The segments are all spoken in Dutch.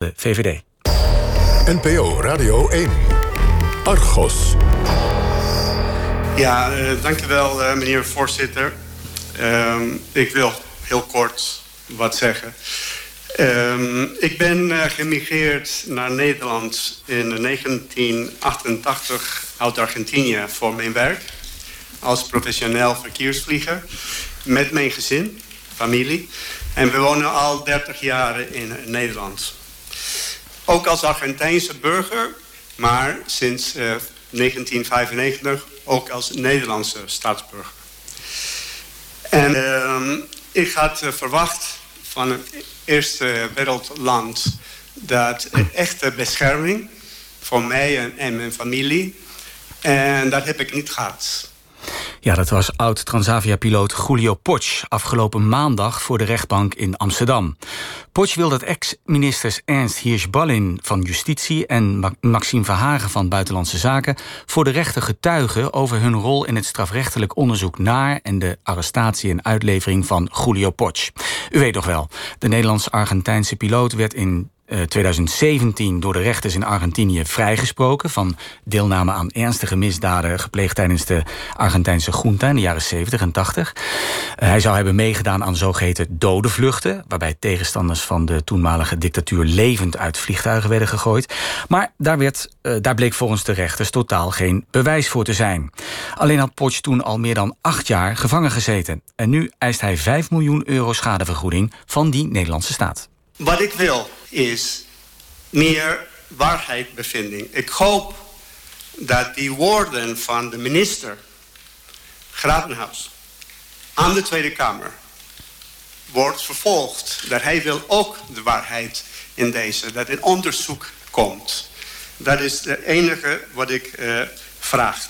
de VVD. NPO Radio 1. Argos. Ja, uh, dankjewel uh, meneer voorzitter. Uh, ik wil heel kort wat zeggen. Ehm, ik ben uh, gemigreerd naar Nederland in 1988 uit Argentinië voor mijn werk. Als professioneel verkeersvlieger. Met mijn gezin, familie. En we wonen al 30 jaar in Nederland. Ook als Argentijnse burger, maar sinds 1995 ook als Nederlandse staatsburger. En uh, ik had uh, verwacht van het eerste wereldland dat een echte bescherming voor mij en, en mijn familie. En dat heb ik niet gehad. Ja, dat was oud-Transavia-piloot Julio Potsch afgelopen maandag voor de rechtbank in Amsterdam. Potsch wil dat ex-ministers Ernst Hirsch-Ballin van Justitie en Maxime Verhagen van Buitenlandse Zaken voor de rechter getuigen over hun rol in het strafrechtelijk onderzoek naar en de arrestatie en uitlevering van Julio Potsch. U weet nog wel, de Nederlands-Argentijnse piloot werd in 2017 eh, door de rechters in Argentinië vrijgesproken van deelname aan ernstige misdaden gepleegd tijdens de Argentijnse junta in de jaren 70 en 80. Eh, hij zou hebben meegedaan aan zogeheten dode vluchten, waarbij tegenstanders van de toenmalige dictatuur levend uit vliegtuigen werden gegooid. Maar daar, werd, uh, daar bleek volgens de rechters totaal geen bewijs voor te zijn. Alleen had Potsch toen al meer dan acht jaar gevangen gezeten. En nu eist hij 5 miljoen euro schadevergoeding van die Nederlandse staat. Wat ik wil is meer waarheidbevinding. Ik hoop dat die woorden van de minister Gravenhuis aan de Tweede Kamer wordt vervolgd. Dat hij wil ook de waarheid in deze, dat een onderzoek komt. Dat is het enige wat ik uh, vraag.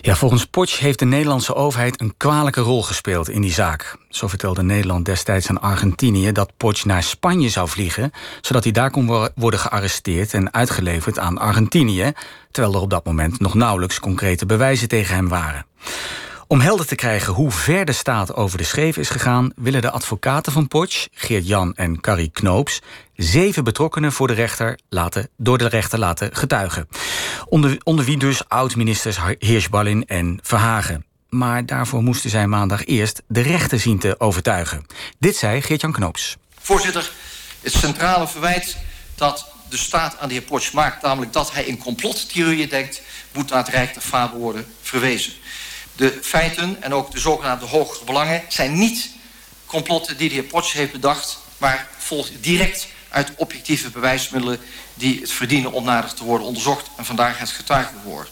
Ja, volgens Potsch heeft de Nederlandse overheid een kwalijke rol gespeeld in die zaak. Zo vertelde Nederland destijds aan Argentinië dat Potsch naar Spanje zou vliegen, zodat hij daar kon worden gearresteerd en uitgeleverd aan Argentinië, terwijl er op dat moment nog nauwelijks concrete bewijzen tegen hem waren. Om helder te krijgen hoe ver de staat over de scheef is gegaan, willen de advocaten van Potsch, Geert-Jan en Carrie Knoops, zeven betrokkenen voor de rechter laten, door de rechter laten getuigen. Onder, onder wie dus oud-ministers Hirschballin en Verhagen. Maar daarvoor moesten zij maandag eerst de rechter zien te overtuigen. Dit zei Geert-Jan Knoops. Voorzitter, het centrale verwijt dat de staat aan de heer Potsch maakt... namelijk dat hij in complottheorieën denkt... moet naar het Rijk der Fabel worden verwezen. De feiten en ook de zogenaamde hogere belangen... zijn niet complotten die de heer Potsch heeft bedacht... maar volgt direct uit objectieve bewijsmiddelen... die het verdienen om nader te worden onderzocht... en vandaag het getuigengehoor.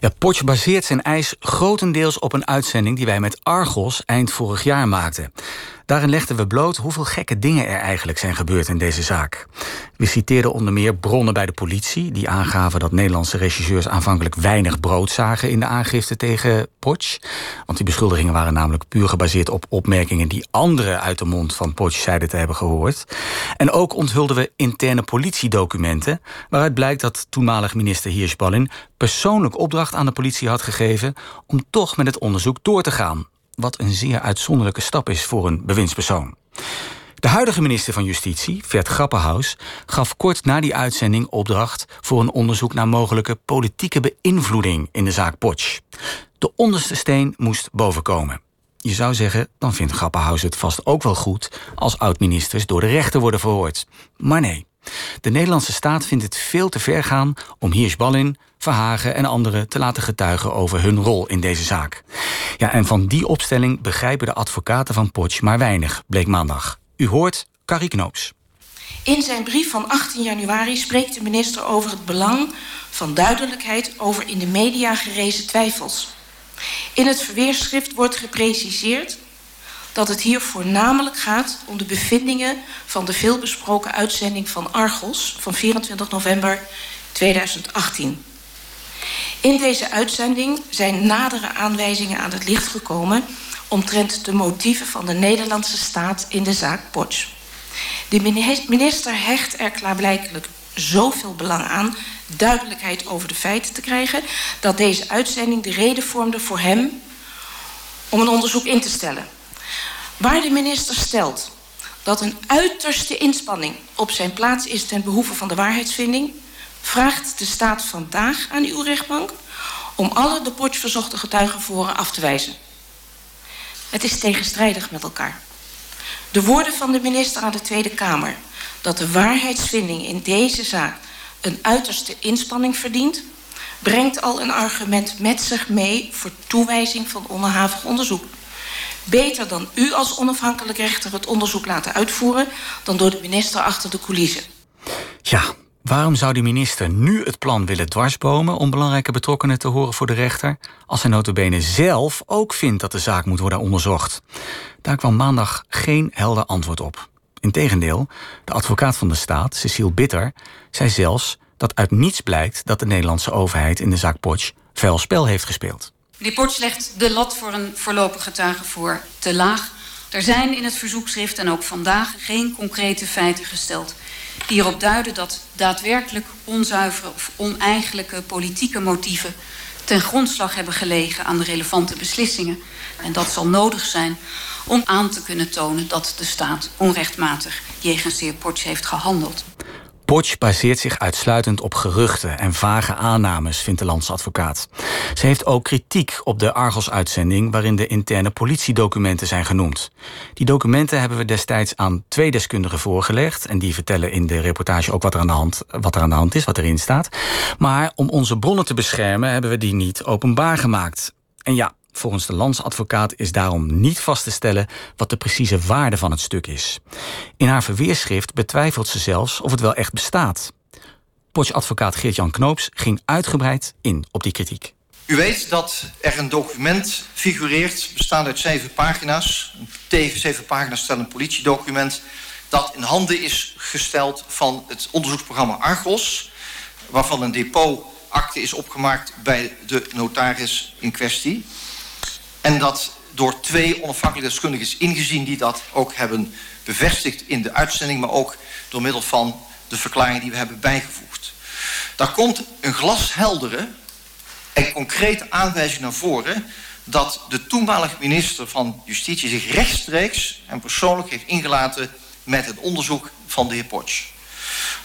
Ja, Potsch baseert zijn eis grotendeels op een uitzending... die wij met Argos eind vorig jaar maakten. Daarin legden we bloot hoeveel gekke dingen er eigenlijk zijn gebeurd in deze zaak. We citeerden onder meer bronnen bij de politie... die aangaven dat Nederlandse regisseurs aanvankelijk weinig brood zagen... in de aangifte tegen Potsch. Want die beschuldigingen waren namelijk puur gebaseerd op opmerkingen... die anderen uit de mond van Potsch zeiden te hebben gehoord. En ook onthulden we interne politiedocumenten... waaruit blijkt dat toenmalig minister Hirschballin... persoonlijk opdracht aan de politie had gegeven... om toch met het onderzoek door te gaan wat een zeer uitzonderlijke stap is voor een bewindspersoon. De huidige minister van Justitie, Vert Grappenhaus, gaf kort na die uitzending opdracht voor een onderzoek naar mogelijke politieke beïnvloeding in de zaak Potsch. De onderste steen moest bovenkomen. Je zou zeggen, dan vindt Grappenhaus het vast ook wel goed als oud-ministers door de rechter worden verhoord. Maar nee. De Nederlandse staat vindt het veel te ver gaan om Hirschballin, Verhagen en anderen te laten getuigen over hun rol in deze zaak. Ja, en van die opstelling begrijpen de advocaten van Potsch maar weinig, bleek maandag. U hoort Carrie Knoops. In zijn brief van 18 januari spreekt de minister over het belang van duidelijkheid over in de media gerezen twijfels. In het verweerschrift wordt gepreciseerd dat het hier voornamelijk gaat om de bevindingen van de veelbesproken uitzending van Argos van 24 november 2018. In deze uitzending zijn nadere aanwijzingen aan het licht gekomen omtrent de motieven van de Nederlandse staat in de zaak Potsch. De minister hecht er klaarblijkelijk zoveel belang aan duidelijkheid over de feiten te krijgen dat deze uitzending de reden vormde voor hem om een onderzoek in te stellen. Waar de minister stelt dat een uiterste inspanning op zijn plaats is ten behoeve van de waarheidsvinding, vraagt de staat vandaag aan uw rechtbank om alle de potje verzochte getuigenvoren af te wijzen. Het is tegenstrijdig met elkaar. De woorden van de minister aan de Tweede Kamer dat de waarheidsvinding in deze zaak een uiterste inspanning verdient, brengt al een argument met zich mee voor toewijzing van onderhavig onderzoek. Beter dan u als onafhankelijk rechter het onderzoek laten uitvoeren dan door de minister achter de coulissen. Ja, waarom zou de minister nu het plan willen dwarsbomen om belangrijke betrokkenen te horen voor de rechter, als hij notabene zelf ook vindt dat de zaak moet worden onderzocht? Daar kwam maandag geen helder antwoord op. Integendeel, de advocaat van de staat, Cecile Bitter, zei zelfs dat uit niets blijkt dat de Nederlandse overheid in de zaak Potsch vuil spel heeft gespeeld. Meneer Potsch legt de lat voor een voorlopig getuigenvoor te laag. Er zijn in het verzoekschrift en ook vandaag geen concrete feiten gesteld die erop duiden dat daadwerkelijk onzuivere of oneigenlijke politieke motieven ten grondslag hebben gelegen aan de relevante beslissingen. En dat zal nodig zijn om aan te kunnen tonen dat de staat onrechtmatig jegens de heer heeft gehandeld. Potsch baseert zich uitsluitend op geruchten en vage aannames, vindt de landsadvocaat. Ze heeft ook kritiek op de Argos-uitzending waarin de interne politiedocumenten zijn genoemd. Die documenten hebben we destijds aan twee deskundigen voorgelegd en die vertellen in de reportage ook wat er aan de hand, wat er aan de hand is, wat erin staat. Maar om onze bronnen te beschermen hebben we die niet openbaar gemaakt. En ja, Volgens de landsadvocaat is daarom niet vast te stellen wat de precieze waarde van het stuk is. In haar verweerschrift betwijfelt ze zelfs of het wel echt bestaat. Potsch-advocaat Geert-Jan Knoops ging uitgebreid in op die kritiek. U weet dat er een document figureert, bestaande uit zeven pagina's. Tegen zeven pagina's stelt een politiedocument... dat in handen is gesteld van het onderzoeksprogramma Argos... waarvan een depotakte is opgemaakt bij de notaris in kwestie. En dat door twee onafhankelijke deskundigen is ingezien... die dat ook hebben bevestigd in de uitzending... maar ook door middel van de verklaring die we hebben bijgevoegd. Daar komt een glasheldere en concrete aanwijzing naar voren... dat de toenmalige minister van Justitie zich rechtstreeks en persoonlijk heeft ingelaten... met het onderzoek van de heer Potsch.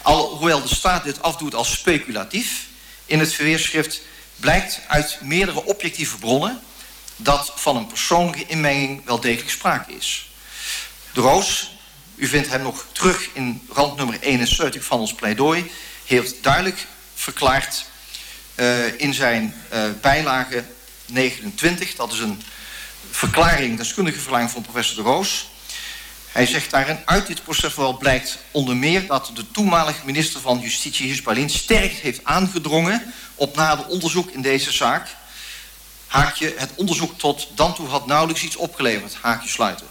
Alhoewel de staat dit afdoet als speculatief... in het verweerschrift blijkt uit meerdere objectieve bronnen dat van een persoonlijke inmenging wel degelijk sprake is. De Roos, u vindt hem nog terug in randnummer 71 van ons pleidooi, heeft duidelijk verklaard uh, in zijn uh, bijlage 29, dat is een verklaring, deskundige verklaring van professor De Roos. Hij zegt daarin, uit dit procesverhaal blijkt onder meer dat de toenmalige minister van Justitie, Hisbalin, sterk heeft aangedrongen op nader onderzoek in deze zaak haakje, het onderzoek tot dan toe had nauwelijks iets opgeleverd, haakje sluiten.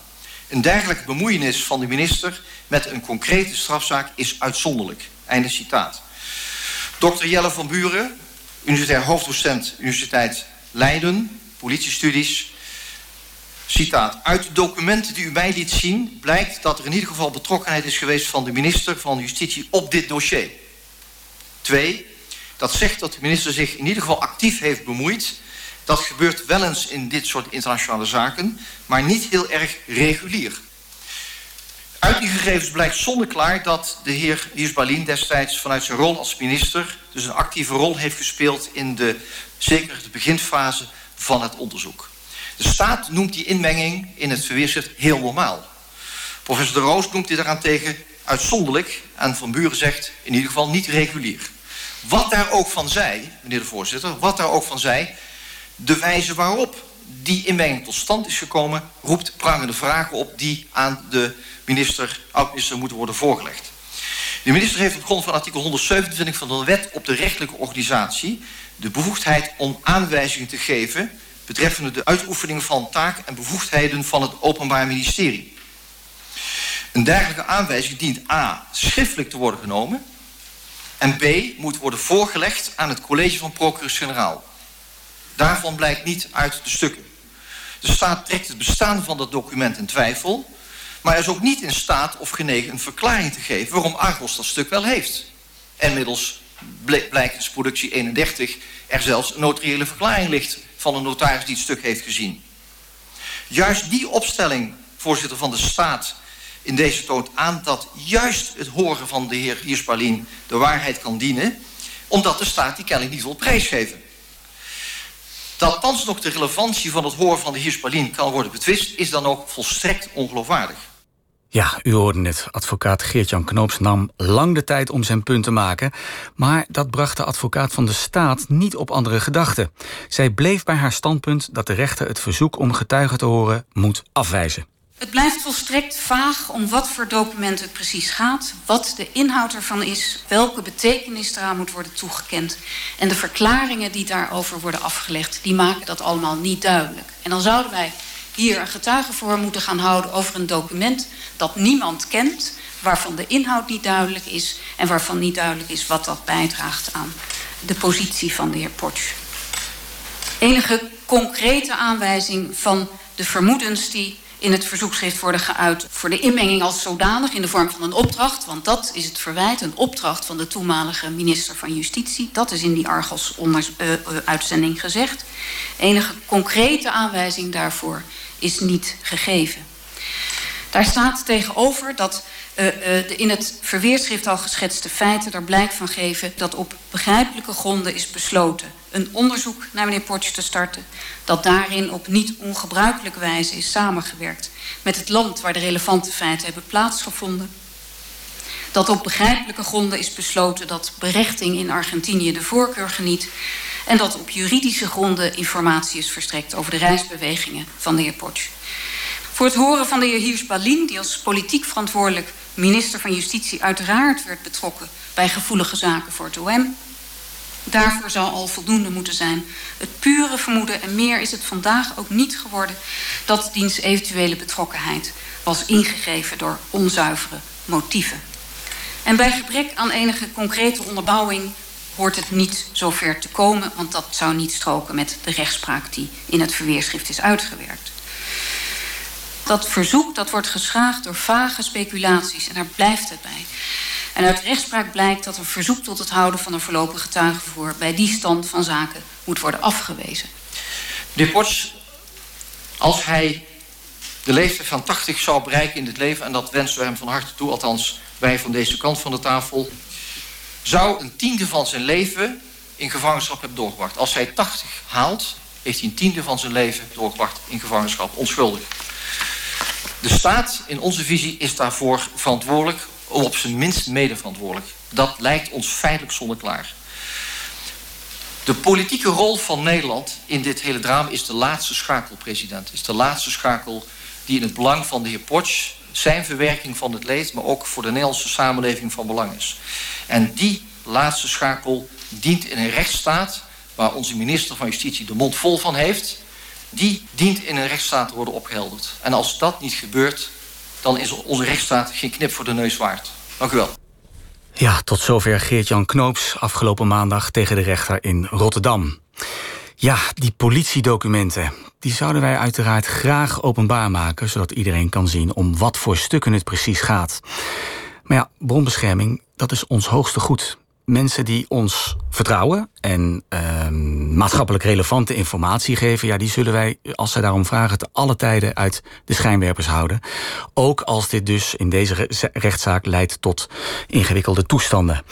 Een dergelijke bemoeienis van de minister met een concrete strafzaak is uitzonderlijk. Einde citaat. Dr. Jelle van Buren, universitair hoofddocent Universiteit Leiden, politiestudies. Citaat. Uit de documenten die u mij liet zien blijkt dat er in ieder geval betrokkenheid is geweest van de minister van Justitie op dit dossier. Twee, dat zegt dat de minister zich in ieder geval actief heeft bemoeid dat gebeurt wel eens in dit soort internationale zaken, maar niet heel erg regulier. Uit die gegevens blijkt zonder klaar dat de heer Hiers destijds vanuit zijn rol als minister dus een actieve rol heeft gespeeld in de, zeker de beginfase van het onderzoek. De staat noemt die inmenging in het verweerschrift heel normaal. Professor De Roos noemt die daarentegen uitzonderlijk en Van Buren zegt in ieder geval niet regulier. Wat daar ook van zij, meneer de voorzitter, wat daar ook van zij, de wijze waarop die inmenging tot stand is gekomen... roept prangende vragen op die aan de minister, oud-minister moeten worden voorgelegd. De minister heeft op grond van artikel 127 van de wet op de rechtelijke organisatie... de bevoegdheid om aanwijzingen te geven... betreffende de uitoefening van taken en bevoegdheden van het Openbaar Ministerie. Een dergelijke aanwijzing dient a. schriftelijk te worden genomen... en b. moet worden voorgelegd aan het college van procureurs-generaal. Daarvan blijkt niet uit de stukken. De staat trekt het bestaan van dat document in twijfel... maar is ook niet in staat of genegen een verklaring te geven... waarom Argos dat stuk wel heeft. En middels blijkt in productie 31 er zelfs een notariële verklaring ligt... van een notaris die het stuk heeft gezien. Juist die opstelling, voorzitter van de staat... in deze toont aan dat juist het horen van de heer Hierspalien de waarheid kan dienen, omdat de staat die kennelijk niet wil prijsgeven. Dat thans nog de relevantie van het horen van de Hierspalien kan worden betwist, is dan ook volstrekt ongeloofwaardig. Ja, u hoorde het. Advocaat Geert-Jan Knoops nam lang de tijd om zijn punt te maken. Maar dat bracht de advocaat van de staat niet op andere gedachten. Zij bleef bij haar standpunt dat de rechter het verzoek om getuigen te horen moet afwijzen. Het blijft volstrekt vaag om wat voor document het precies gaat, wat de inhoud ervan is, welke betekenis eraan moet worden toegekend. En de verklaringen die daarover worden afgelegd, die maken dat allemaal niet duidelijk. En dan zouden wij hier een getuige voor moeten gaan houden over een document dat niemand kent, waarvan de inhoud niet duidelijk is en waarvan niet duidelijk is wat dat bijdraagt aan de positie van de heer Potsch. Enige concrete aanwijzing van de vermoedens die in het verzoekschrift worden geuit voor de inmenging als zodanig in de vorm van een opdracht. Want dat is het verwijt, een opdracht van de toenmalige minister van Justitie. Dat is in die Argos-uitzending uh, uh, gezegd. Enige concrete aanwijzing daarvoor is niet gegeven. Daar staat tegenover dat uh, uh, de in het verweerschrift al geschetste feiten er blijk van geven dat op begrijpelijke gronden is besloten een onderzoek naar meneer Potsch te starten, dat daarin op niet ongebruikelijke wijze is samengewerkt met het land waar de relevante feiten hebben plaatsgevonden. Dat op begrijpelijke gronden is besloten dat berechting in Argentinië de voorkeur geniet. En dat op juridische gronden informatie is verstrekt over de reisbewegingen van de heer Potsch. Voor het horen van de heer Hiers Balin, die als politiek verantwoordelijk minister van Justitie uiteraard werd betrokken bij gevoelige zaken voor het OM. Daarvoor zal al voldoende moeten zijn. Het pure vermoeden, en meer is het vandaag ook niet geworden, dat diens eventuele betrokkenheid was ingegeven door onzuivere motieven. En bij gebrek aan enige concrete onderbouwing hoort het niet zover te komen, want dat zou niet stroken met de rechtspraak die in het verweerschrift is uitgewerkt. Dat verzoek dat wordt geschraagd door vage speculaties en daar blijft het bij. En uit rechtspraak blijkt dat een verzoek tot het houden van een voorlopig getuigenverhoor bij die stand van zaken moet worden afgewezen. De Potsch, als hij de leeftijd van 80 zou bereiken in dit leven, en dat wensen we hem van harte toe, althans wij van deze kant van de tafel, zou een tiende van zijn leven in gevangenschap hebben doorgebracht. Als hij 80 haalt, heeft hij een tiende van zijn leven doorgebracht in gevangenschap, onschuldig. De staat, in onze visie, is daarvoor verantwoordelijk, op zijn minst medeverantwoordelijk. Dat lijkt ons feitelijk zonneklaar. De politieke rol van Nederland in dit hele drama is de laatste schakel, president. Is de laatste schakel die in het belang van de heer Potsch, zijn verwerking van het leed, maar ook voor de Nederlandse samenleving van belang is. En die laatste schakel dient in een rechtsstaat waar onze minister van Justitie de mond vol van heeft, die dient in een rechtsstaat te worden opgehelderd. En als dat niet gebeurt, dan is onze rechtsstaat geen knip voor de neus waard. Dank u wel. Ja, tot zover Geert-Jan Knoops afgelopen maandag tegen de rechter in Rotterdam. Ja, die politiedocumenten, die zouden wij uiteraard graag openbaar maken... zodat iedereen kan zien om wat voor stukken het precies gaat. Maar ja, bronbescherming, dat is ons hoogste goed mensen die ons vertrouwen en uh, maatschappelijk relevante informatie geven, ja, die zullen wij, als zij daarom vragen, te alle tijden uit de schijnwerpers houden. Ook als dit dus in deze rechtszaak leidt tot ingewikkelde toestanden.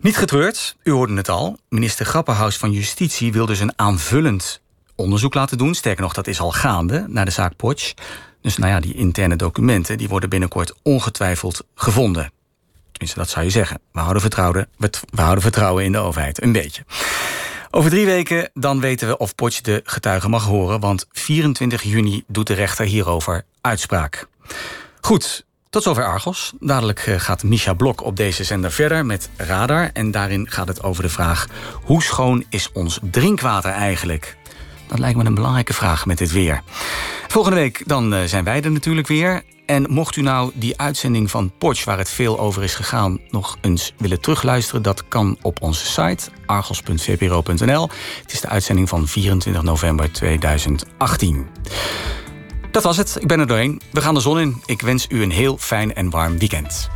Niet getreurd, u hoorde het al. Minister Grapperhaus van Justitie wil dus een aanvullend onderzoek laten doen. Sterker nog, dat is al gaande naar de zaak Potsch. Dus nou ja, die interne documenten die worden binnenkort ongetwijfeld gevonden. Dat zou je zeggen. We houden, vertrouwen, we houden vertrouwen in de overheid. Een beetje. Over drie weken dan weten we of Potsch de getuigen mag horen... want 24 juni doet de rechter hierover uitspraak. Goed, tot zover Argos. Dadelijk eh, gaat Misha Blok op deze zender verder met Radar. En daarin gaat het over de vraag... hoe schoon is ons drinkwater eigenlijk? Dat lijkt me een belangrijke vraag met dit weer. Volgende week dan eh, zijn wij er natuurlijk weer. En mocht u nou die uitzending van Potsch, waar het veel over is gegaan, nog eens willen terugluisteren, dat kan op onze site argos.vpro.nl. Het is de uitzending van 24 november 2018. Dat was het. Ik ben er doorheen. We gaan de zon in. Ik wens u een heel fijn en warm weekend.